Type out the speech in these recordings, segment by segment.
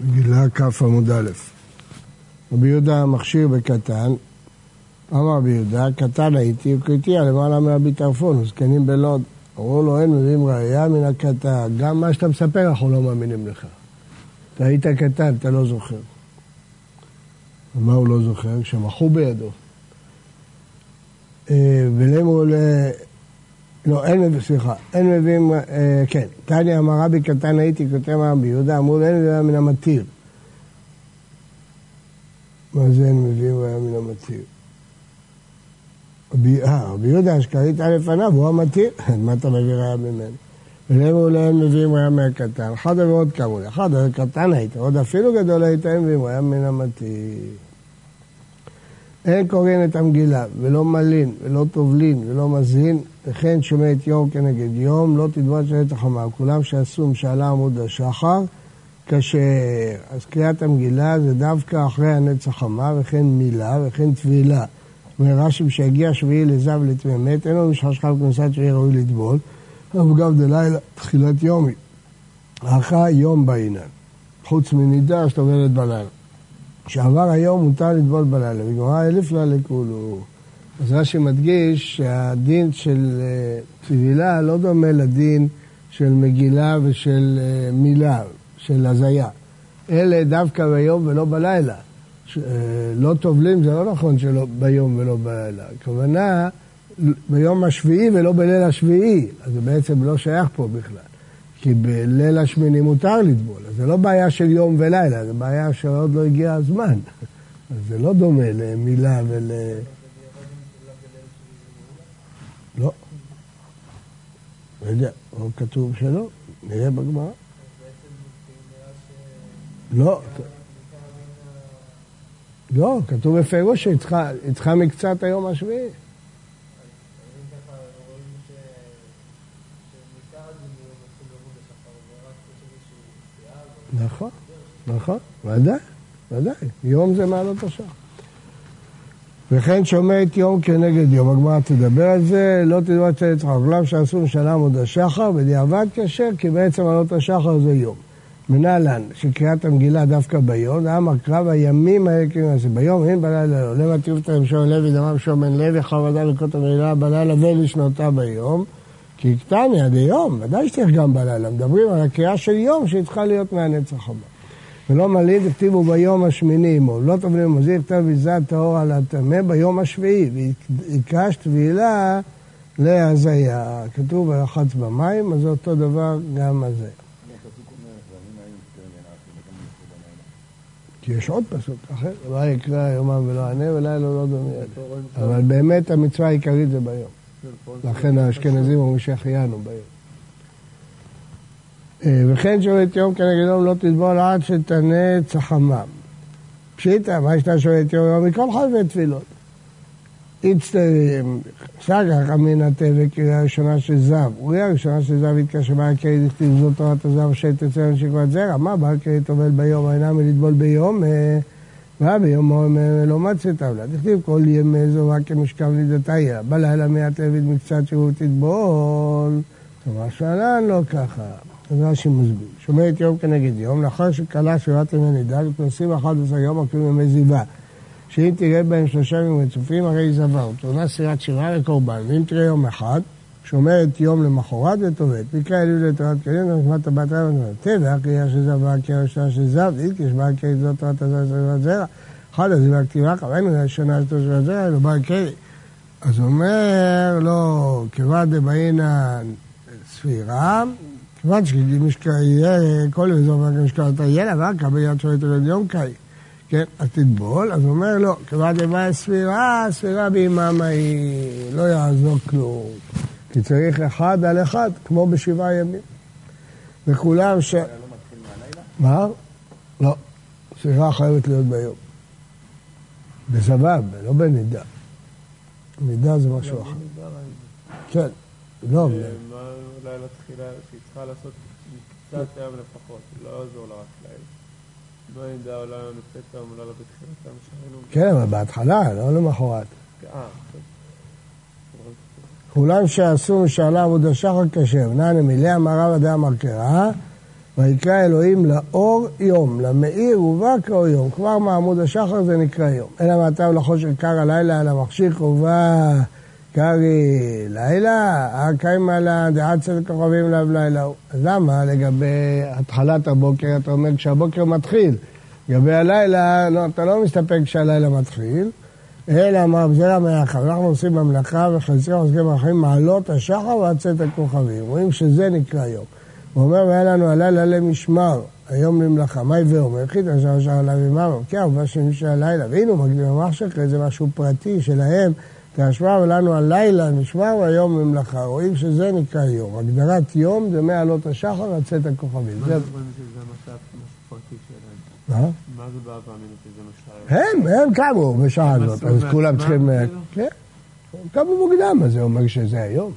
גילה כ' עמוד א'. רבי יהודה מכשיר בקטן, אמר רבי יהודה, קטן הייתי וקריטיה למעלה מרבי טרפון, זקנים בלוד. אמרו לו, אין מביאים ראייה מן הקטן, גם מה שאתה מספר אנחנו לא מאמינים לך. אתה היית קטן, אתה לא זוכר. מה הוא לא זוכר? שמחו בידו. אה, ולמו ל... לא, אין, סליחה, אין מביאים, אה, כן, תניא אמר רבי קטן הייתי כותב רבי יהודה, אמרו לו אין מביאים מן המתיר. מה זה אין מביאים ראיה מן המתיר? אה, רבי יהודה אשכרית היה לפניו, הוא המתיר, מה אתה מביא ראיה ממנו? ולמו לא אין מביאים ראיה מהקטן, אחד ועוד לי, אחד קטן היית, עוד אפילו גדול היית, אין מביאים ראיה מן המתיר. אין קוראים את המגילה, ולא מלין, ולא טובלין, ולא מזין, וכן שומע את יום כנגד יום, לא תדבש את החמה. כולם שעשו משאלה עמוד השחר, כאשר, אז קריאת המגילה זה דווקא אחרי הנץ החמה, וכן מילה, וכן טבילה. אומר רש"י, כשיגיע שביעי לזב לטמא מת, אין לו משחשך בכניסת שביעי ראוי לטבול, אבל גם דלילה, תחילת יומי. אחר יום בעינן, חוץ מנידה שטובלת בלילה. כשעבר היום מותר לטבול בלילה, וגמרא אלף לה לכולו. אז רש"י מדגיש שהדין של אה, טבילה לא דומה לדין של מגילה ושל אה, מילה, של הזיה. אלה דווקא ביום ולא בלילה. אה, לא טובלים זה לא נכון שלא ביום ולא בלילה. הכוונה ביום השביעי ולא בליל השביעי, אז זה בעצם לא שייך פה בכלל. כי בליל השמיני מותר לטבול, אז זה לא בעיה של יום ולילה, זה בעיה שעוד לא הגיע הזמן. אז זה לא דומה למילה ול... לא. לא יודע, לא כתוב שלא, נראה בגמרא. לא. לא, כתוב בפירוש שהיא צריכה מקצת היום השביעי. נכון, נכון, ודאי, ודאי, יום זה מעלות השחר. וכן שומע את יום כנגד יום, הגמרא תדבר על זה, לא תדבר את יצחק, רגליו שעשו משנה עמוד השחר, בדיעבד כשר, כי בעצם עלות השחר זה יום. מנהלן, שקריאת המגילה דווקא ביום, אמר קרב הימים האלה כאילו נעשה, ביום אין בלילה לא, למה תיובתא עם שומן לוי, דמם שומן לוי, חרדה לקרות המגילה בלילה ולשנותה ביום. כי קטני עד היום, ודאי שצריך גם בלילה. מדברים על הקריאה של יום שהיא צריכה להיות מהנצח הבא. ולא מלין, תכתיבו ביום השמיני עמו. לא תבנים מזיק, כתב ויזה טהור על הטמא ביום השביעי. ויקש טבילה להזיה. כתוב ורחץ במים, אז זה אותו דבר גם הזה. כי יש עוד פסוק אחר, לא יקרא יומם ולא ענה ולילה לא דומה. אבל באמת המצווה העיקרית זה ביום. לכן האשכנזים אומרים שהחיינו ביום. אה, וכן שואלת יום כנגד יום לא תטבול עד שתנה צחמם. פשיטא, מה שאתה שואלת יום יום מכל חלבי תפילות. סגח אמינא תבק קריאה ראשונה של זב. קריאה ראשונה של זב התקשר בעל קרי דכתיב זאת תורת הזב שתצא לשכבת זרע. מה בעל קרי טובל ביום, אינם מלטבול ביום? מה ביום לא מצאת עולה. תכתיב כל ימי זוהה כמשכב לידתיה. בלילה מיד תביד מקצת שהוא תטבול. תורה שלן לא ככה. אז רש"י מסביר. שומע את יום כנגד יום, לאחר שכלה שירת ימי נידה, מתנסים 11 יום אפילו ימי זיווה. שאם תראה בהם שלושה ימים רצופים, הרי זבה. ותאונה סירת שירה לקורבן. ואם תראה יום אחד, שומרת יום למחרת וטובעת. מקרא אליו לתורת כלים, ונשמע טבעת רב טבע, קריאה של זב והקריאה ראשונה של זב, איקש בא קרי זאת תורת הזר של זרע. אחד הזה והכתיבה קבענו ראשונה של תושבי הזרע, לא בא קרי. אז הוא אומר, לא, כיוון דבעינה ספירה, כיוון שמשקעי, כל אזור משקעי יהיה לה, ורק ביד שואלת על יום קאי. כן, אז תטבול, אז הוא אומר, לא, כיוון דבעינה ספירה, ספירה ביממה היא, לא יעזור כלום. כי צריך אחד על אחד, כמו בשבעה ימים. וכולם ש... מה? לא. סליחה חייבת להיות ביום. בסבב, לא בנידה. נידה זה משהו אחר. כן, לא. לילה תחילה, שהיא צריכה לעשות קצת היום לפחות, לא יעזור לה רק לילה. לא נידה עולה לפתע, עולה לה בתחילת כן, אבל בהתחלה, לא למחרת. אה, כולם שעשו משאלה עבוד השחר כשר, נענה מילא אמר רב אדם אמר קרא, ויקרא אלוהים לאור יום, למאיר ובא כאור יום. כבר מעמוד השחר זה נקרא יום. אלא מעתה ולחול של קר הלילה, על המכשיר ובא קרי לילה, קיימה לה דעת צדק כוכבים אליו לילה. אז למה לגבי התחלת הבוקר, אתה אומר כשהבוקר מתחיל. לגבי הלילה, לא, אתה לא מסתפק כשהלילה מתחיל, אלא מה, זה המלאכה. אנחנו עושים במלאכה וחלצים עוסקים ברחמים מעלות השחר ועד צאת הכוכבים. רואים שזה נקרא יום. הוא אומר, והיה לנו הלילה למשמר, היום למלאכה. מה הווה אומר? יחיד אשר אשר עליו עמם, כן, הוא בא של הלילה. והנה הוא מקדים המחשך, זה משהו פרטי שלהם. תשמע ולנו הלילה נשמע והיום ממלאכה. רואים שזה נקרא יום. הגדרת יום זה מעלות השחר עד צאת הכוכבים. מה זה אומרים שזה משהו פרטי שלהם? מה? זה בא ואמינו שזה מה שהיה? הם, הם קמו בשעה הזאת, אז כולם צריכים... כאילו? כן. הם קמו מוקדם, אז זה אומר שזה היום.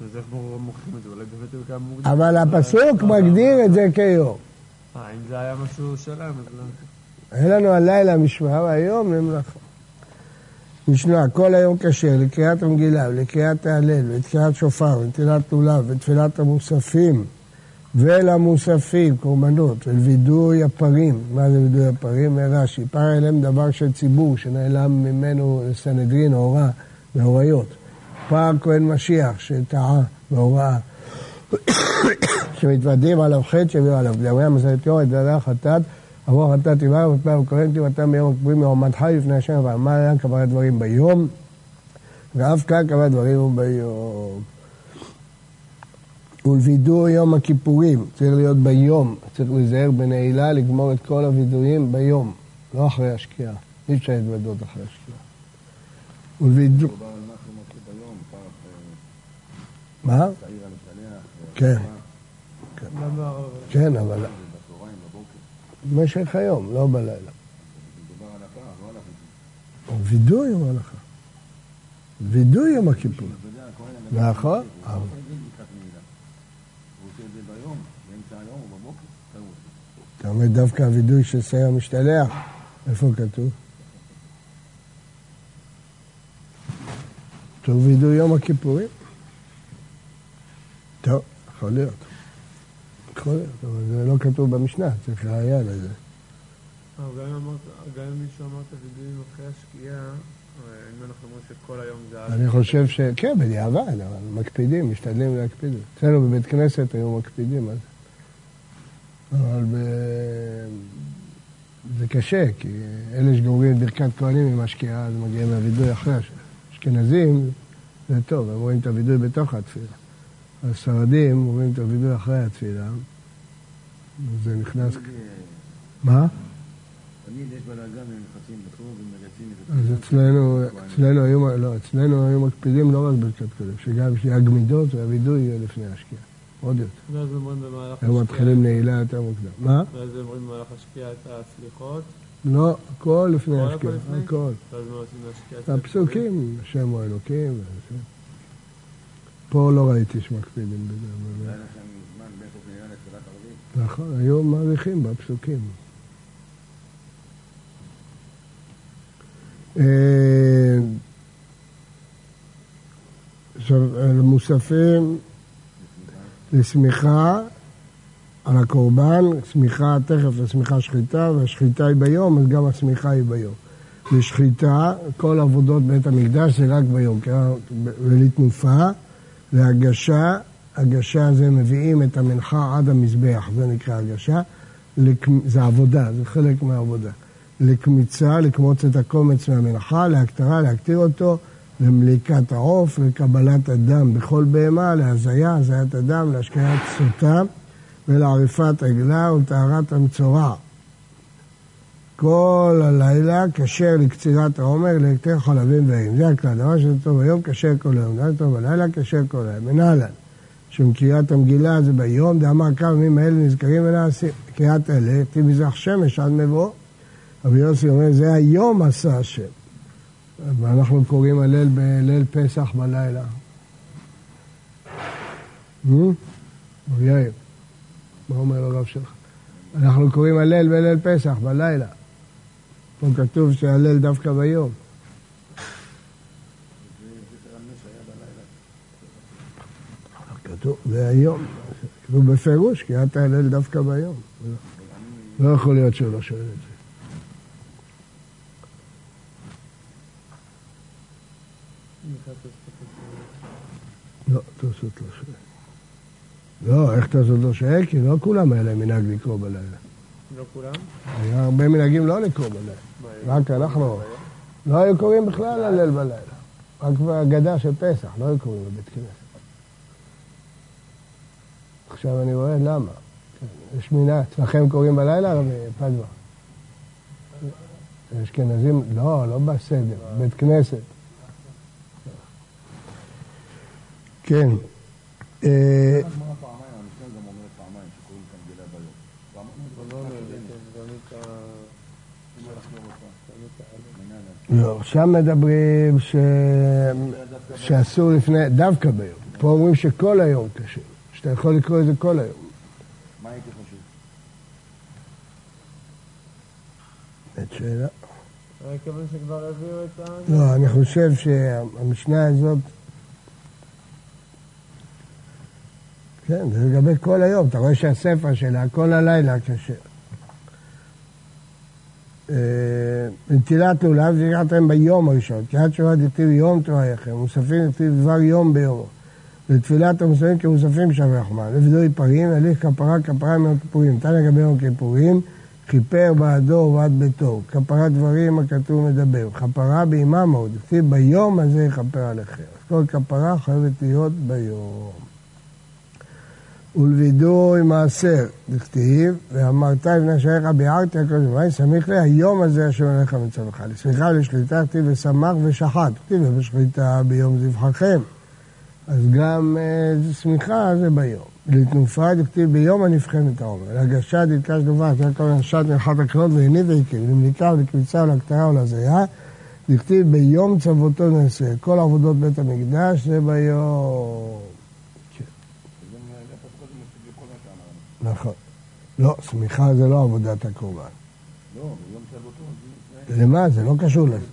אז איך מוכרים את זה? אולי באמת זה גם מוקדם. אבל הפסוק מגדיר את זה כיום. אה, אם זה היה משהו שלהם, אז לא... אין לנו הלילה משמע והיום למלאכה. משנה, כל היום כשר לקריאת המגילה ולקריאת ההלל ולתקיעת שופר ונטילת לולב ותפילת המוספים ולמוספים, קורבנות, ולווידוי הפרים. מה זה וידוי הפרים? רש"י, פר אליהם דבר של ציבור שנעלם ממנו סנהדרין, הוראה והוריות. פר כהן משיח שטעה בהוראה. שמתוודעים עליו חטא שהביאו עליו. דברי מסרת יורד, דדה חטאת, עבור חטאת עבר ופעם כהן תימתם ביום הכיפורים מעמד חי לפני השם, אבל מה היה קבע דברים ביום? ואף כאן קבע דברים הוא ביום. ולווידוא יום הכיפורים, צריך להיות ביום, צריך להיזהר בנעילה, לגמור את כל הווידויים ביום, לא אחרי השקיעה. אי אפשר להתוודות אחרי השקיעה. משהו מתחיל ביום, פרח מה? צעיר על השלח, כן, למה... כן, אבל. במשך היום, לא בלילה. לא. וידוי יום ההלכה. וידוי יום הכיפור. נכון. אתה אומר דווקא הווידוי של סייר משתלח, איפה כתוב? כתוב וידוי יום הכיפורים. טוב, יכול להיות. יכול להיות, אבל זה לא כתוב במשנה, צריך ראייה לזה. גם אם מישהו אמר את הווידויים אחרי השקיעה, אה, אם אנחנו אומרים שכל היום זה... אני חושב ש... כן, בדיעבד, אבל מקפידים, משתדלים להקפיד. אצלנו בבית כנסת היו מקפידים על זה. אבל ב... זה קשה, כי אלה שגומרים את ברכת כהנים עם השקיעה, אז מגיעים לווידוי אחרי השקיעה. אשכנזים זה טוב, הם רואים את הווידוי בתוך התפילה. הספרדים רואים את הווידוי אחרי התפילה, וזה נכנס... אה, מה? אז. אצלנו, אצלנו היו, לא, אצלנו היו מקפידים לא רק ברכת כהנים, שגם שיהיה הגמידות והווידוי יהיה לפני השקיעה. עוד יותר. ואז אומרים במהלך היו מתחילים נעילה יותר מוקדם. מה? ואז אומרים במהלך השקיעה את הסליחות, לא, הכל לפני השקיעה. הכל. ואז מה עושים להשקיע את הפסוקים, השם הוא אלוקים. פה לא ראיתי שמקפידים בזה. אבל- היה לכם זמן בין סוף נעילה לתפילת ערבית. נכון, היו מעריכים בפסוקים. אה, עכשיו, מוספים לשמיכה על הקורבן, שמיכה תכף לשמיכה שחיטה, והשחיטה היא ביום, אז גם השמיכה היא ביום. לשחיטה, כל עבודות בית המקדש זה רק ביום, ולתנופה, להגשה, הגשה זה מביאים את המנחה עד המזבח, זה נקרא הגשה, לק... זה עבודה, זה חלק מהעבודה. לקמיצה, לקמוץ את הקומץ מהמנחה, להקטרה, להקטיר אותו, למליקת העוף, לקבלת הדם בכל בהמה, להזיה, הזיית הדם, להשקיית סוטה ולעריפת עגלה ולטהרת המצורע. כל הלילה כשר לקצירת העומר, להקטר חלבים ועים. זה הכלל, דבר שזה טוב היום, כשר כל היום. דבר טוב בלילה, כשר כל היום. מנהלן, שם קריאת המגילה זה ביום, דאמר כמה ימים האלה נזכרים ונעשים. קריאת אלה, תהי מזרח שמש עד מבוא. רבי יוסי אומר, זה היום עשה השם. ואנחנו קוראים הלל בליל פסח בלילה. רבי יאיר, מה אומר הרב שלך? אנחנו קוראים הלל בליל פסח בלילה. פה כתוב שהלל דווקא ביום. כתוב, זה היום, כתוב בפירוש, קריאת ההלל דווקא ביום. לא יכול להיות שהוא לא שואל את זה. לא, תוספות לא שואל. לא, איך תוספות לא שואל? כי לא כולם היה להם מנהג לקרוא בלילה. לא כולם? היה הרבה מנהגים לא לקרוא בלילה. רק אנחנו. לא היו קוראים בכלל הלל בלילה. רק בהגדה של פסח, לא היו קוראים בבית כנסת. עכשיו אני רואה למה. יש מנהג, אצלכם קוראים בלילה רבי פדווה? אשכנזים, לא, לא בסדר, בית כנסת. כן. אה, לא שם מדברים. שאסור לפני, דווקא ביום. פה אומרים שכל היום קשה, שאתה יכול לקרוא את זה כל היום. מה הייתי חושב? זאת שאלה. אני מקווה שכבר הביאו את ה... לא, אני חושב שהמשנה הזאת... כן, זה לגבי כל היום. אתה רואה שהספר שלה, כל הלילה קשה. אה, נטילת לולב זה לקחתם ביום הראשון, קריאת שמע דכתיב יום תורייכם, מוספים דכתיב דבר יום ביומו. לתפילת המוספים כמוספים שם רחמן, לפדוי פרים, הליך כפרה כפרה מיום כיפורים. תנא לגבי יום כיפורים, כיפר בעדו ובעד ביתו, כפרת דברים הכתוב מדבר, כפרה בעיממו, דכתיב ביום הזה יכפר עליכם. כל כפרה חייבת להיות ביום. ולווידוי מעשר, דכתיב, ואמרת לבני אשריך ביערתי הכל זמן, סמיך לי היום הזה אשר עליך מצווך. לשמיכה ולשליטה כתיב ושמח ושחט, כתיב ובשחיטה ביום זבחכם. אז גם אה, שמיכה זה ביום. לתנופה דכתיב ביום הנבחנת העומר. להגשה דתקש דובה, זה כל הנשת מלאכת הקרנות והניב ועיקר, למליקה ולקביצה ולקטרה ולהזיה, דכתיב ביום צוותו נעשה. כל עבודות בית המקדש זה ביום. זה שאמרנו. נכון. לא, שמיכה זה לא עבודת הקורבן. לא, ביום צוותו, זה למה? זה לא קשור לזה.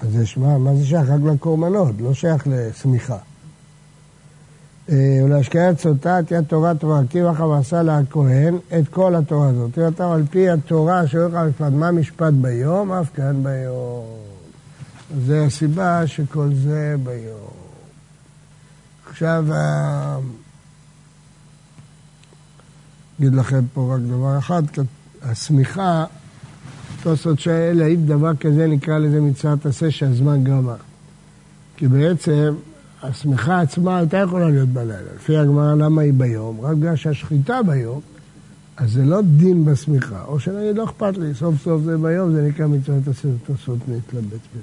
אז יש מה, מה זה שייך? רק לקורבנות, לא שייך לשמיכה. אה, ולהשקיית סוטה תהיה תורה תורה, כתיב לך ועשה לה הכהן את כל התורה הזאת. תהיה אותם על פי התורה שאומר לך משפט, מה משפט ביום? אף כאן ביום. זה הסיבה שכל זה ביום. עכשיו, אה, אגיד לכם פה רק דבר אחד, השמיכה, תוספות שואל, האם דבר כזה נקרא לזה מצוות עשה שהזמן גרמה? כי בעצם השמיכה עצמה הייתה יכולה להיות בלילה. לפי הגמרא, למה היא ביום? רק בגלל שהשחיטה ביום, אז זה לא דין בשמיכה. או שנגיד, לא אכפת לי, סוף סוף זה ביום, זה נקרא מצוות עשה, תוספות להתלבט בזה.